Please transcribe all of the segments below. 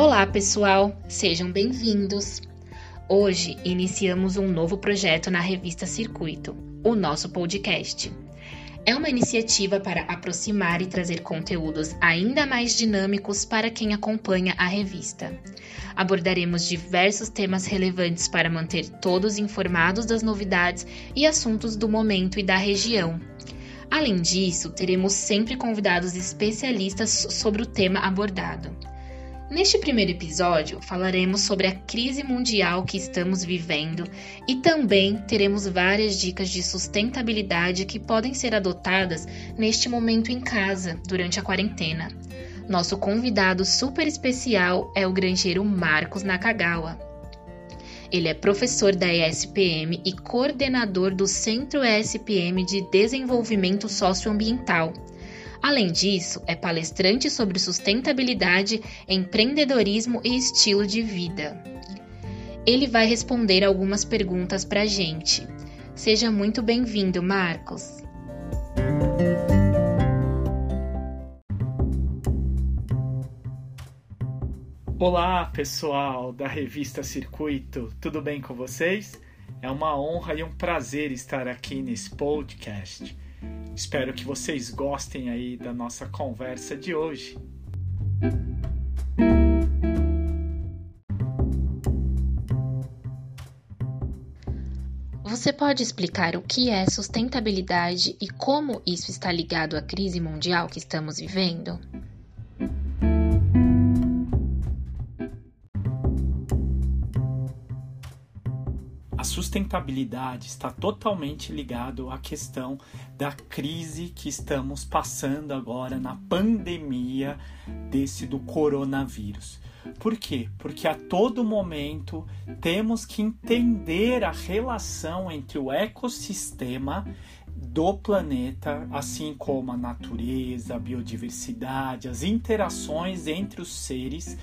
Olá, pessoal, sejam bem-vindos. Hoje iniciamos um novo projeto na revista Circuito, o nosso podcast. É uma iniciativa para aproximar e trazer conteúdos ainda mais dinâmicos para quem acompanha a revista. Abordaremos diversos temas relevantes para manter todos informados das novidades e assuntos do momento e da região. Além disso, teremos sempre convidados especialistas sobre o tema abordado. Neste primeiro episódio, falaremos sobre a crise mundial que estamos vivendo e também teremos várias dicas de sustentabilidade que podem ser adotadas neste momento em casa, durante a quarentena. Nosso convidado super especial é o granjeiro Marcos Nakagawa. Ele é professor da ESPM e coordenador do Centro ESPM de Desenvolvimento Socioambiental Além disso, é palestrante sobre sustentabilidade, empreendedorismo e estilo de vida. Ele vai responder algumas perguntas para a gente. Seja muito bem-vindo, Marcos. Olá, pessoal da revista Circuito, tudo bem com vocês? É uma honra e um prazer estar aqui nesse podcast. Espero que vocês gostem aí da nossa conversa de hoje. Você pode explicar o que é sustentabilidade e como isso está ligado à crise mundial que estamos vivendo? Sustentabilidade está totalmente ligado à questão da crise que estamos passando agora na pandemia desse do coronavírus. Por quê? Porque a todo momento temos que entender a relação entre o ecossistema do planeta, assim como a natureza, a biodiversidade, as interações entre os seres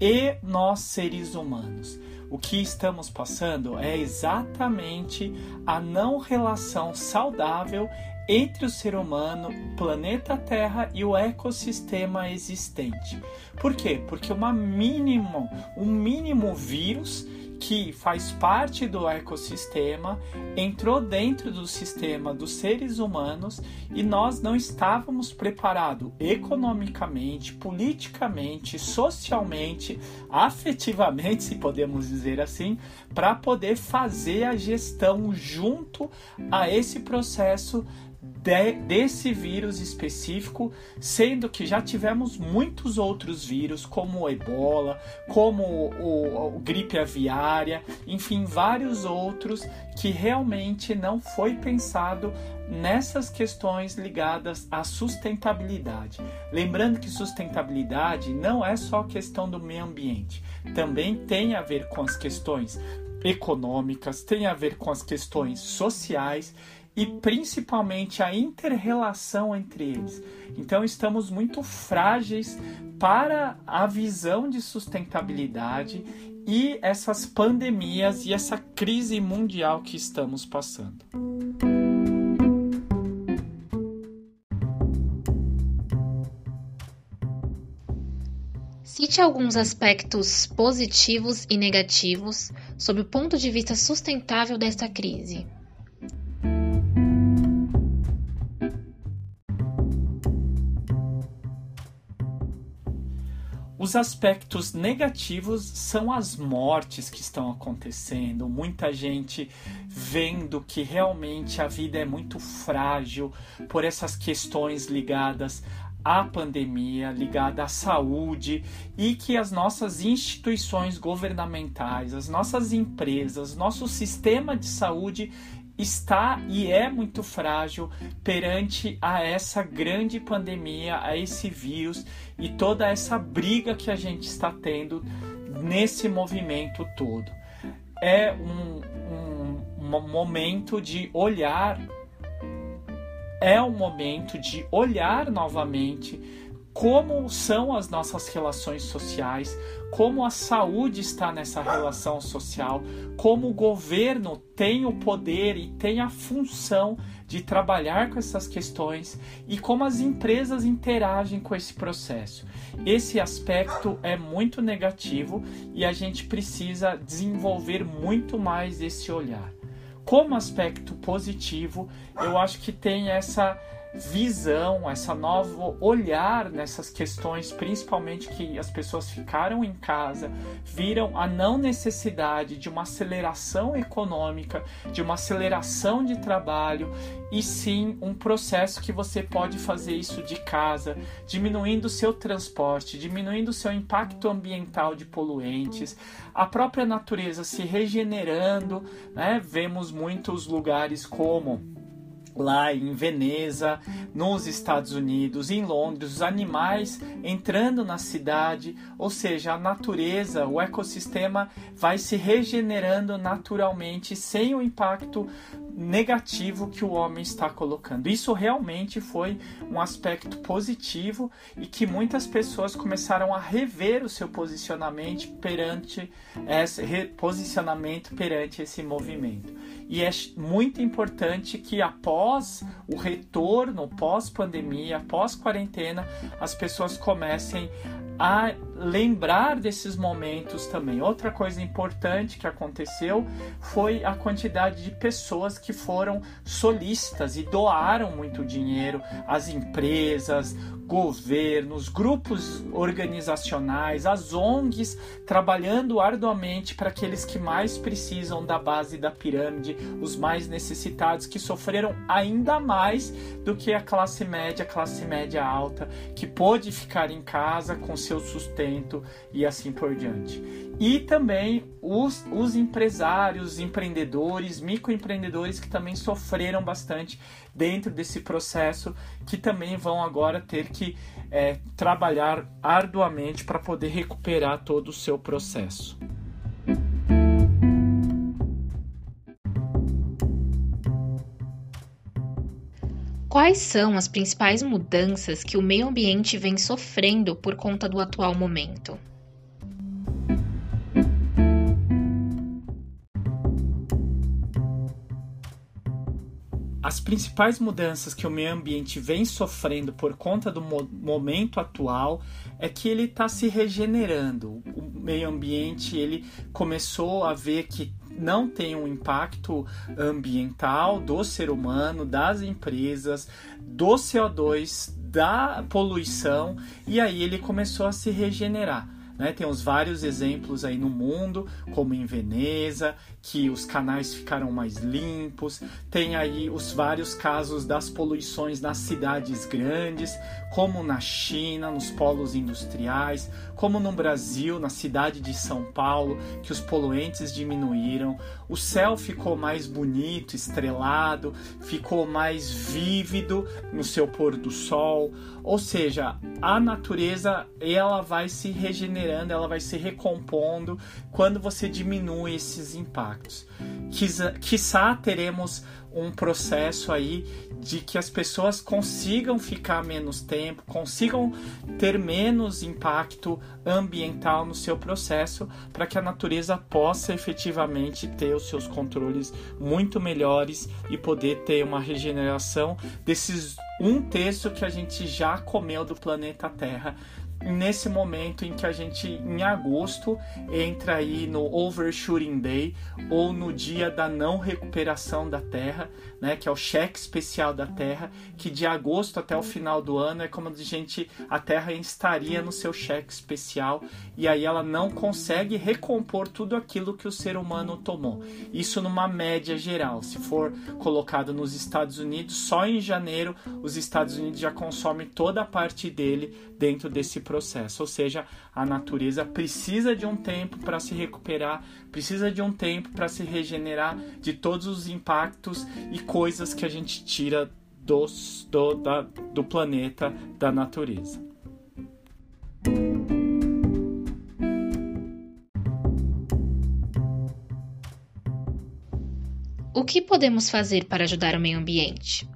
e nós seres humanos. O que estamos passando é exatamente a não relação saudável entre o ser humano, planeta Terra e o ecossistema existente. Por quê? Porque uma mínimo, um mínimo vírus que faz parte do ecossistema, entrou dentro do sistema dos seres humanos e nós não estávamos preparados economicamente, politicamente, socialmente, afetivamente, se podemos dizer assim, para poder fazer a gestão junto a esse processo de, desse vírus específico, sendo que já tivemos muitos outros vírus, como o ebola, como o, o, gripe aviária, enfim, vários outros que realmente não foi pensado nessas questões ligadas à sustentabilidade. Lembrando que sustentabilidade não é só questão do meio ambiente, também tem a ver com as questões econômicas, tem a ver com as questões sociais e principalmente a interrelação entre eles. Então estamos muito frágeis para a visão de sustentabilidade e essas pandemias e essa crise mundial que estamos passando. Cite alguns aspectos positivos e negativos sob o ponto de vista sustentável desta crise. Os aspectos negativos são as mortes que estão acontecendo, muita gente vendo que realmente a vida é muito frágil por essas questões ligadas à pandemia, ligada à saúde e que as nossas instituições governamentais, as nossas empresas, nosso sistema de saúde está e é muito frágil perante a essa grande pandemia, a esse vírus e toda essa briga que a gente está tendo nesse movimento todo. É um, um, um momento de olhar, é um momento de olhar novamente como são as nossas relações sociais, como a saúde está nessa relação social, como o governo tem o poder e tem a função de trabalhar com essas questões e como as empresas interagem com esse processo. Esse aspecto é muito negativo e a gente precisa desenvolver muito mais esse olhar. Como aspecto positivo, eu acho que tem essa visão, essa novo olhar nessas questões, principalmente que as pessoas ficaram em casa, viram a não necessidade de uma aceleração econômica, de uma aceleração de trabalho, e sim um processo que você pode fazer isso de casa, diminuindo o seu transporte, diminuindo o seu impacto ambiental de poluentes, a própria natureza se regenerando, né? Vemos muitos lugares como lá em Veneza, nos Estados Unidos, em Londres, os animais entrando na cidade, ou seja, a natureza, o ecossistema vai se regenerando naturalmente sem o impacto negativo que o homem está colocando. Isso realmente foi um aspecto positivo e que muitas pessoas começaram a rever o seu posicionamento perante esse posicionamento perante esse movimento. E é muito importante que após o retorno, pós-pandemia, pós-quarentena, as pessoas comecem a lembrar desses momentos também. Outra coisa importante que aconteceu foi a quantidade de pessoas que foram solistas e doaram muito dinheiro às empresas, governos, grupos organizacionais, as ONGs trabalhando arduamente para aqueles que mais precisam da base da pirâmide, os mais necessitados, que sofreram ainda mais do que a classe média, a classe média alta, que pôde ficar em casa com seu sustento e assim por diante. E também os, os empresários, empreendedores, microempreendedores que também sofreram bastante dentro desse processo, que também vão agora ter que é, trabalhar arduamente para poder recuperar todo o seu processo. Quais são as principais mudanças que o meio ambiente vem sofrendo por conta do atual momento? As principais mudanças que o meio ambiente vem sofrendo por conta do mo momento atual é que ele está se regenerando. O meio ambiente ele começou a ver que não tem um impacto ambiental do ser humano, das empresas, do CO2, da poluição, e aí ele começou a se regenerar. Né? Temos vários exemplos aí no mundo, como em Veneza, que os canais ficaram mais limpos. Tem aí os vários casos das poluições nas cidades grandes, como na China, nos polos industriais, como no Brasil, na cidade de São Paulo, que os poluentes diminuíram. O céu ficou mais bonito, estrelado, ficou mais vívido no seu pôr do sol. Ou seja, a natureza ela vai se regenerando, ela vai se recompondo quando você diminui esses impactos. Quizá teremos um processo aí de que as pessoas consigam ficar menos tempo, consigam ter menos impacto ambiental no seu processo, para que a natureza possa efetivamente ter os seus controles muito melhores e poder ter uma regeneração desses um terço que a gente já comeu do planeta Terra nesse momento em que a gente, em agosto, entra aí no Overshooting Day ou no dia da não recuperação da Terra, né, que é o cheque especial da Terra, que de agosto até o final do ano é como a gente a Terra estaria no seu cheque especial e aí ela não consegue recompor tudo aquilo que o ser humano tomou. Isso numa média geral. Se for colocado nos Estados Unidos, só em janeiro os Estados Unidos já consomem toda a parte dele dentro desse processo. Ou seja, a natureza precisa de um tempo para se recuperar, precisa de um tempo para se regenerar de todos os impactos e coisas que a gente tira dos, do, da, do planeta, da natureza. O que podemos fazer para ajudar o meio ambiente?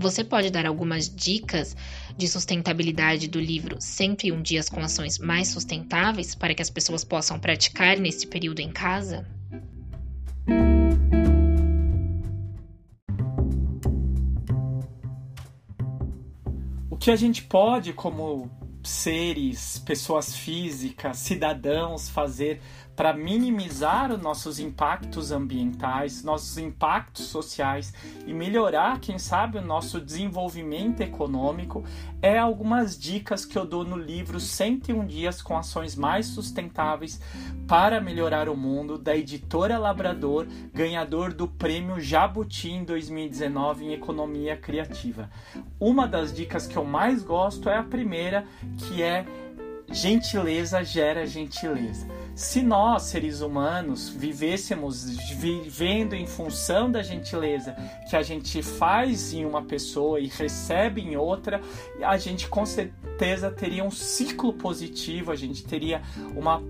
Você pode dar algumas dicas de sustentabilidade do livro 101 Dias com Ações Mais Sustentáveis para que as pessoas possam praticar nesse período em casa? O que a gente pode, como seres, pessoas físicas, cidadãos, fazer para minimizar os nossos impactos ambientais, nossos impactos sociais e melhorar, quem sabe, o nosso desenvolvimento econômico, é algumas dicas que eu dou no livro 101 Dias com Ações Mais Sustentáveis para Melhorar o Mundo, da editora Labrador, ganhador do prêmio Jabuti em 2019 em Economia Criativa. Uma das dicas que eu mais gosto é a primeira, que é gentileza gera gentileza. Se nós, seres humanos, vivêssemos vivendo em função da gentileza que a gente faz em uma pessoa e recebe em outra, a gente com certeza teria um ciclo positivo, a gente teria uma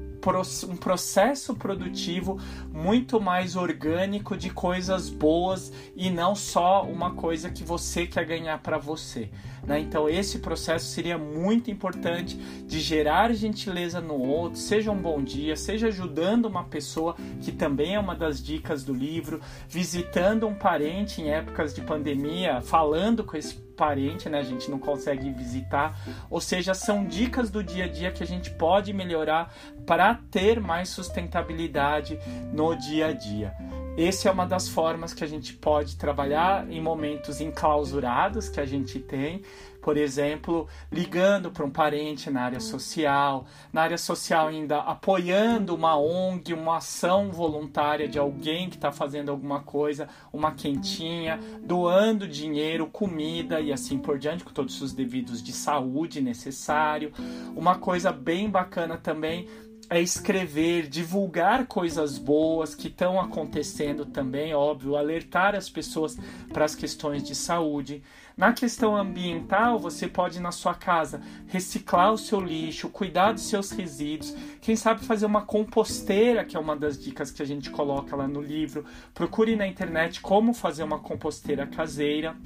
um processo produtivo muito mais orgânico de coisas boas e não só uma coisa que você quer ganhar para você. Né? Então, esse processo seria muito importante de gerar gentileza no outro, seja um bom dia, seja ajudando uma pessoa, que também é uma das dicas do livro, visitando um parente em épocas de pandemia, falando com esse parente, né? A gente não consegue visitar. Ou seja, são dicas do dia a dia que a gente pode melhorar para ter mais sustentabilidade no dia a dia. Essa é uma das formas que a gente pode trabalhar em momentos enclausurados que a gente tem, por exemplo, ligando para um parente na área social, na área social ainda apoiando uma ONG, uma ação voluntária de alguém que está fazendo alguma coisa, uma quentinha, doando dinheiro, comida e assim por diante, com todos os devidos de saúde necessário. Uma coisa bem bacana também é escrever, divulgar coisas boas que estão acontecendo também, óbvio, alertar as pessoas para as questões de saúde. Na questão ambiental, você pode na sua casa reciclar o seu lixo, cuidar dos seus resíduos, quem sabe fazer uma composteira, que é uma das dicas que a gente coloca lá no livro. Procure na internet como fazer uma composteira caseira.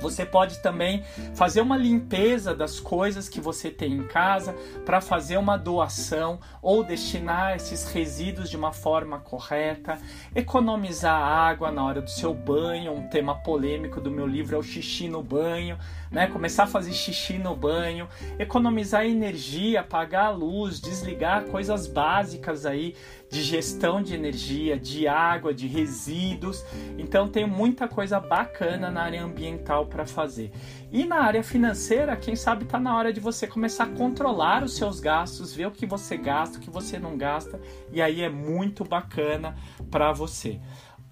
Você pode também fazer uma limpeza das coisas que você tem em casa para fazer uma doação ou destinar esses resíduos de uma forma correta, economizar água na hora do seu banho. Um tema polêmico do meu livro é o xixi no banho, né? Começar a fazer xixi no banho, economizar energia, apagar a luz, desligar coisas básicas aí de gestão de energia, de água, de resíduos. Então tem muita coisa bacana na área ambiental para fazer. E na área financeira, quem sabe está na hora de você começar a controlar os seus gastos, ver o que você gasta, o que você não gasta, e aí é muito bacana para você.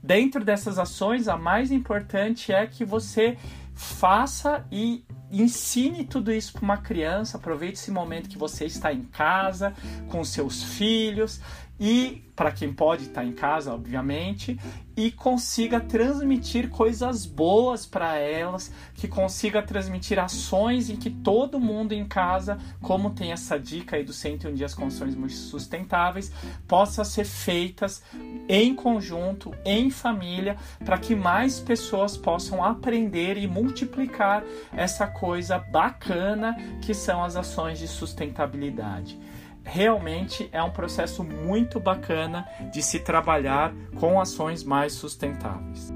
Dentro dessas ações, a mais importante é que você faça e ensine tudo isso para uma criança. Aproveite esse momento que você está em casa com seus filhos e para quem pode estar em casa, obviamente, e consiga transmitir coisas boas para elas, que consiga transmitir ações em que todo mundo em casa, como tem essa dica aí do 101 dias com ações sustentáveis, possa ser feitas em conjunto, em família, para que mais pessoas possam aprender e multiplicar essa coisa bacana que são as ações de sustentabilidade realmente é um processo muito bacana de se trabalhar com ações mais sustentáveis.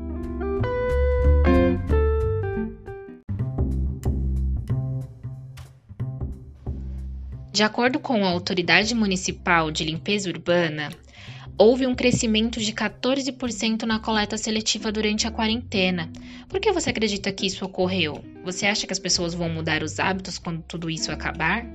De acordo com a Autoridade Municipal de Limpeza Urbana, houve um crescimento de 14% na coleta seletiva durante a quarentena. Por que você acredita que isso ocorreu? Você acha que as pessoas vão mudar os hábitos quando tudo isso acabar?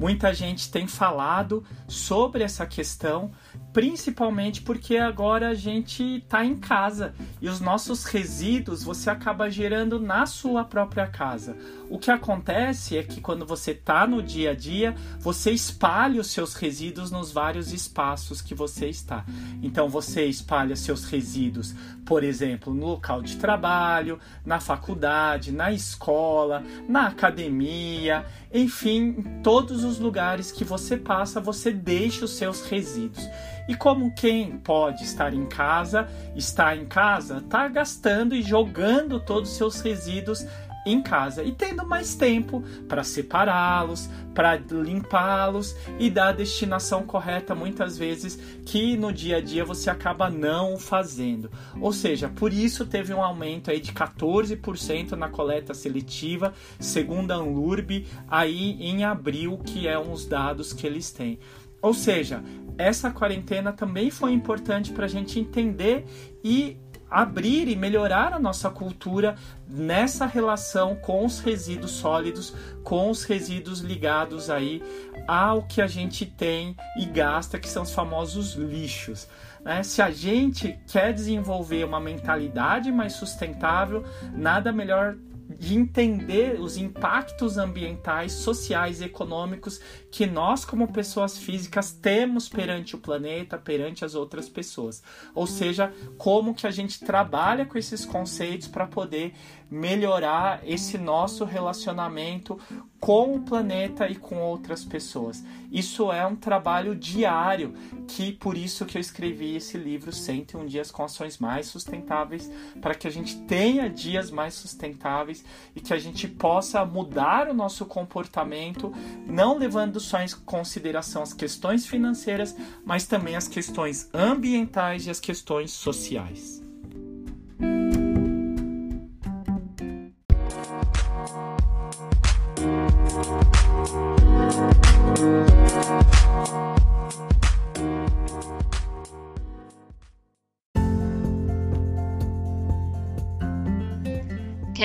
Muita gente tem falado sobre essa questão, principalmente porque agora a gente está em casa e os nossos resíduos você acaba gerando na sua própria casa. O que acontece é que quando você está no dia a dia, você espalha os seus resíduos nos vários espaços que você está. Então você espalha seus resíduos, por exemplo, no local de trabalho, na faculdade, na escola, na academia, enfim, em todos os lugares que você passa, você deixa os seus resíduos. E como quem pode estar em casa, está em casa, está gastando e jogando todos os seus resíduos em casa e tendo mais tempo para separá-los, para limpá-los e dar a destinação correta muitas vezes que no dia a dia você acaba não fazendo. Ou seja, por isso teve um aumento aí de 14% na coleta seletiva, segundo a Anlurb, aí em abril, que é dos dados que eles têm. Ou seja, essa quarentena também foi importante para a gente entender e abrir e melhorar a nossa cultura nessa relação com os resíduos sólidos, com os resíduos ligados aí ao que a gente tem e gasta, que são os famosos lixos. Né? Se a gente quer desenvolver uma mentalidade mais sustentável, nada melhor de entender os impactos ambientais, sociais e econômicos que nós, como pessoas físicas, temos perante o planeta, perante as outras pessoas. Ou seja, como que a gente trabalha com esses conceitos para poder melhorar esse nosso relacionamento com o planeta e com outras pessoas. Isso é um trabalho diário, que por isso que eu escrevi esse livro 101 dias com ações mais sustentáveis, para que a gente tenha dias mais sustentáveis e que a gente possa mudar o nosso comportamento, não levando só em consideração as questões financeiras, mas também as questões ambientais e as questões sociais.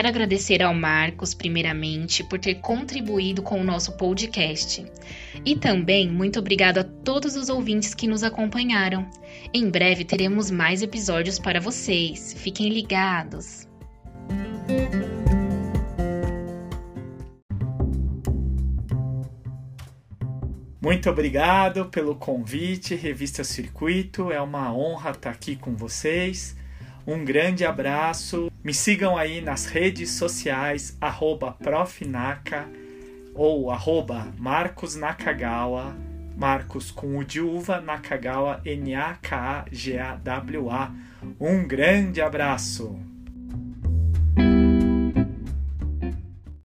Quero agradecer ao Marcos, primeiramente, por ter contribuído com o nosso podcast. E também muito obrigado a todos os ouvintes que nos acompanharam. Em breve teremos mais episódios para vocês. Fiquem ligados. Muito obrigado pelo convite, Revista Circuito. É uma honra estar aqui com vocês. Um grande abraço. Me sigam aí nas redes sociais, profnaca ou arroba Marcos Nakagawa, Marcos com o de uva, Nakagawa, N-A-K-A-G-A-W-A. Um grande abraço!